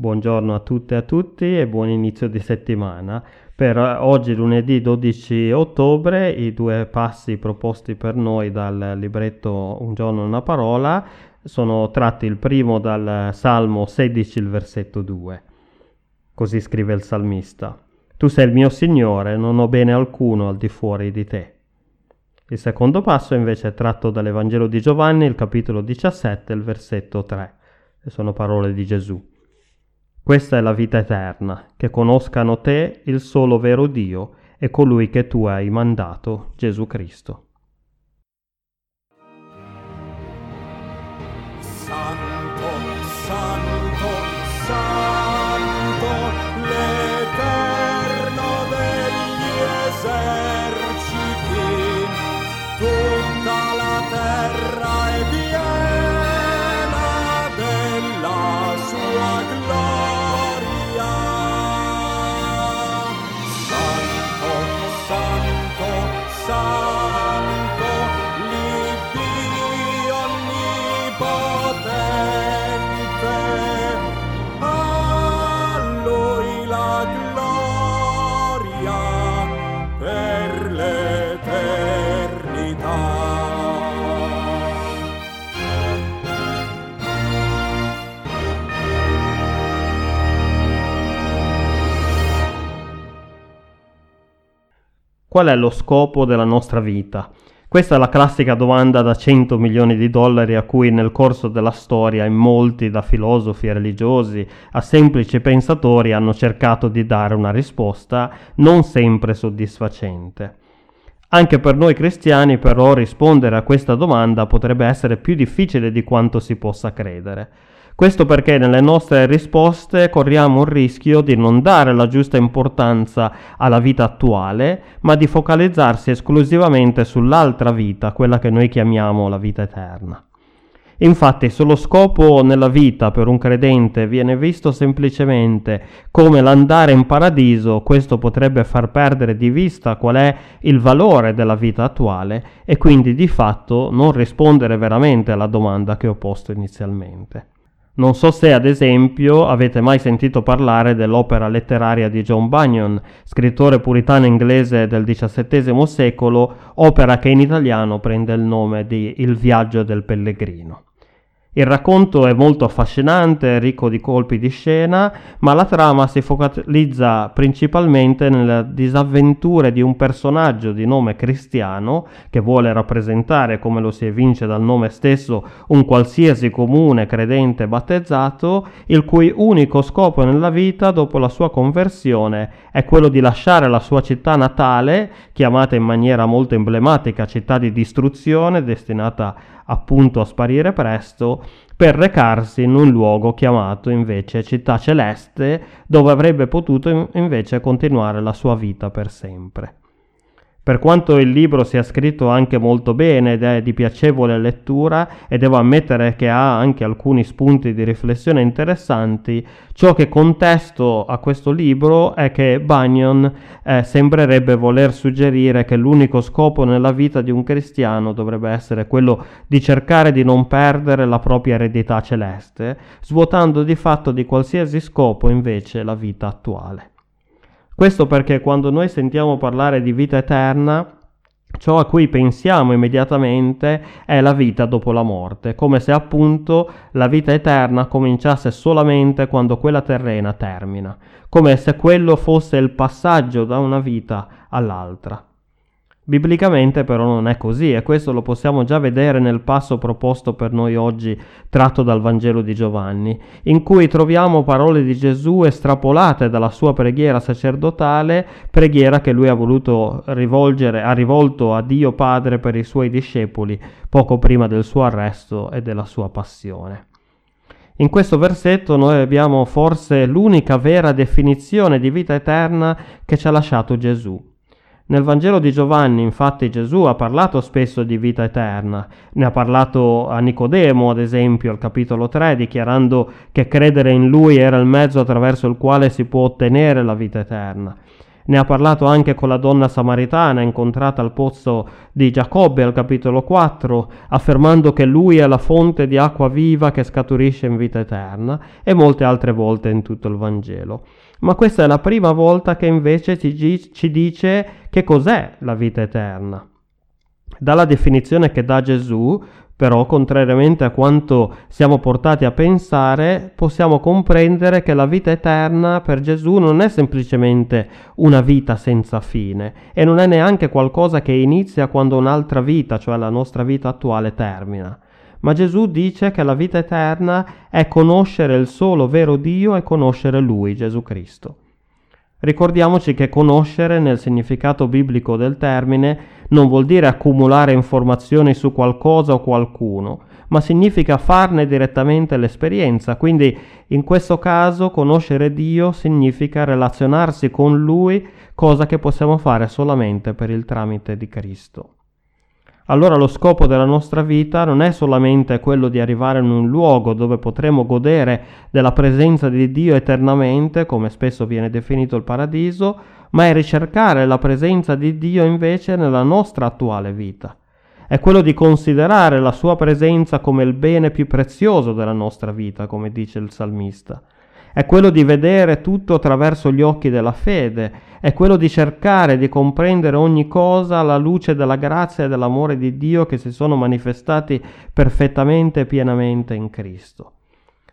Buongiorno a tutte e a tutti e buon inizio di settimana. Per oggi lunedì 12 ottobre i due passi proposti per noi dal libretto Un giorno una parola sono tratti il primo dal Salmo 16, il versetto 2. Così scrive il salmista. Tu sei il mio Signore, non ho bene alcuno al di fuori di te. Il secondo passo invece è tratto dall'Evangelo di Giovanni, il capitolo 17, il versetto 3. E sono parole di Gesù. Questa è la vita eterna, che conoscano te, il solo vero Dio, e colui che tu hai mandato, Gesù Cristo. Qual è lo scopo della nostra vita? Questa è la classica domanda da 100 milioni di dollari a cui nel corso della storia in molti, da filosofi e religiosi a semplici pensatori, hanno cercato di dare una risposta non sempre soddisfacente. Anche per noi cristiani però rispondere a questa domanda potrebbe essere più difficile di quanto si possa credere. Questo perché nelle nostre risposte corriamo il rischio di non dare la giusta importanza alla vita attuale, ma di focalizzarsi esclusivamente sull'altra vita, quella che noi chiamiamo la vita eterna. Infatti, se lo scopo nella vita per un credente viene visto semplicemente come l'andare in paradiso, questo potrebbe far perdere di vista qual è il valore della vita attuale e quindi di fatto non rispondere veramente alla domanda che ho posto inizialmente. Non so se ad esempio avete mai sentito parlare dell'opera letteraria di John Bunyan, scrittore puritano inglese del XVII secolo, opera che in italiano prende il nome di Il viaggio del pellegrino. Il racconto è molto affascinante, ricco di colpi di scena, ma la trama si focalizza principalmente nelle disavventure di un personaggio di nome Cristiano, che vuole rappresentare, come lo si evince dal nome stesso, un qualsiasi comune credente battezzato, il cui unico scopo nella vita dopo la sua conversione è quello di lasciare la sua città natale, chiamata in maniera molto emblematica città di distruzione, destinata appunto a sparire presto, per recarsi in un luogo chiamato invece città celeste, dove avrebbe potuto invece continuare la sua vita per sempre. Per quanto il libro sia scritto anche molto bene ed è di piacevole lettura e devo ammettere che ha anche alcuni spunti di riflessione interessanti, ciò che contesto a questo libro è che Bunyan eh, sembrerebbe voler suggerire che l'unico scopo nella vita di un cristiano dovrebbe essere quello di cercare di non perdere la propria eredità celeste, svuotando di fatto di qualsiasi scopo invece la vita attuale. Questo perché quando noi sentiamo parlare di vita eterna, ciò a cui pensiamo immediatamente è la vita dopo la morte, come se appunto la vita eterna cominciasse solamente quando quella terrena termina, come se quello fosse il passaggio da una vita all'altra. Biblicamente però non è così e questo lo possiamo già vedere nel passo proposto per noi oggi tratto dal Vangelo di Giovanni, in cui troviamo parole di Gesù estrapolate dalla sua preghiera sacerdotale, preghiera che lui ha voluto rivolgere, ha rivolto a Dio Padre per i suoi discepoli poco prima del suo arresto e della sua passione. In questo versetto noi abbiamo forse l'unica vera definizione di vita eterna che ci ha lasciato Gesù. Nel Vangelo di Giovanni, infatti, Gesù ha parlato spesso di vita eterna. Ne ha parlato a Nicodemo, ad esempio, al capitolo 3, dichiarando che credere in lui era il mezzo attraverso il quale si può ottenere la vita eterna. Ne ha parlato anche con la donna samaritana incontrata al pozzo di Giacobbe al capitolo 4, affermando che lui è la fonte di acqua viva che scaturisce in vita eterna e molte altre volte in tutto il Vangelo. Ma questa è la prima volta che invece ci, ci dice che cos'è la vita eterna. Dalla definizione che dà Gesù, però, contrariamente a quanto siamo portati a pensare, possiamo comprendere che la vita eterna per Gesù non è semplicemente una vita senza fine e non è neanche qualcosa che inizia quando un'altra vita, cioè la nostra vita attuale, termina. Ma Gesù dice che la vita eterna è conoscere il solo vero Dio e conoscere Lui, Gesù Cristo. Ricordiamoci che conoscere nel significato biblico del termine non vuol dire accumulare informazioni su qualcosa o qualcuno, ma significa farne direttamente l'esperienza. Quindi in questo caso conoscere Dio significa relazionarsi con Lui, cosa che possiamo fare solamente per il tramite di Cristo allora lo scopo della nostra vita non è solamente quello di arrivare in un luogo dove potremo godere della presenza di Dio eternamente, come spesso viene definito il paradiso, ma è ricercare la presenza di Dio invece nella nostra attuale vita. È quello di considerare la sua presenza come il bene più prezioso della nostra vita, come dice il salmista è quello di vedere tutto attraverso gli occhi della fede, è quello di cercare di comprendere ogni cosa alla luce della grazia e dell'amore di Dio che si sono manifestati perfettamente e pienamente in Cristo.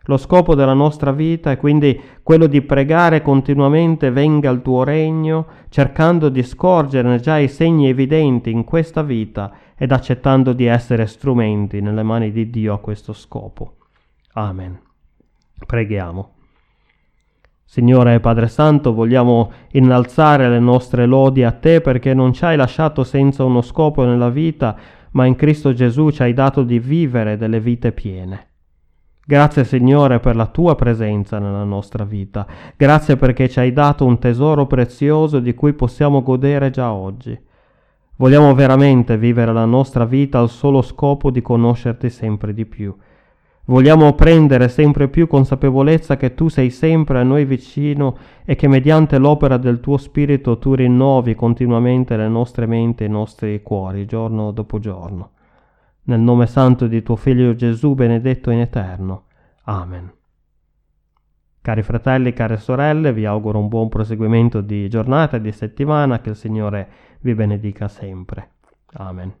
Lo scopo della nostra vita è quindi quello di pregare continuamente venga il tuo regno, cercando di scorgerne già i segni evidenti in questa vita ed accettando di essere strumenti nelle mani di Dio a questo scopo. Amen. Preghiamo. Signore Padre Santo, vogliamo innalzare le nostre lodi a te perché non ci hai lasciato senza uno scopo nella vita, ma in Cristo Gesù ci hai dato di vivere delle vite piene. Grazie Signore per la tua presenza nella nostra vita, grazie perché ci hai dato un tesoro prezioso di cui possiamo godere già oggi. Vogliamo veramente vivere la nostra vita al solo scopo di conoscerti sempre di più Vogliamo prendere sempre più consapevolezza che tu sei sempre a noi vicino e che mediante l'opera del tuo Spirito tu rinnovi continuamente le nostre menti e i nostri cuori, giorno dopo giorno. Nel nome santo di tuo Figlio Gesù, benedetto in eterno. Amen. Cari fratelli, care sorelle, vi auguro un buon proseguimento di giornata e di settimana, che il Signore vi benedica sempre. Amen.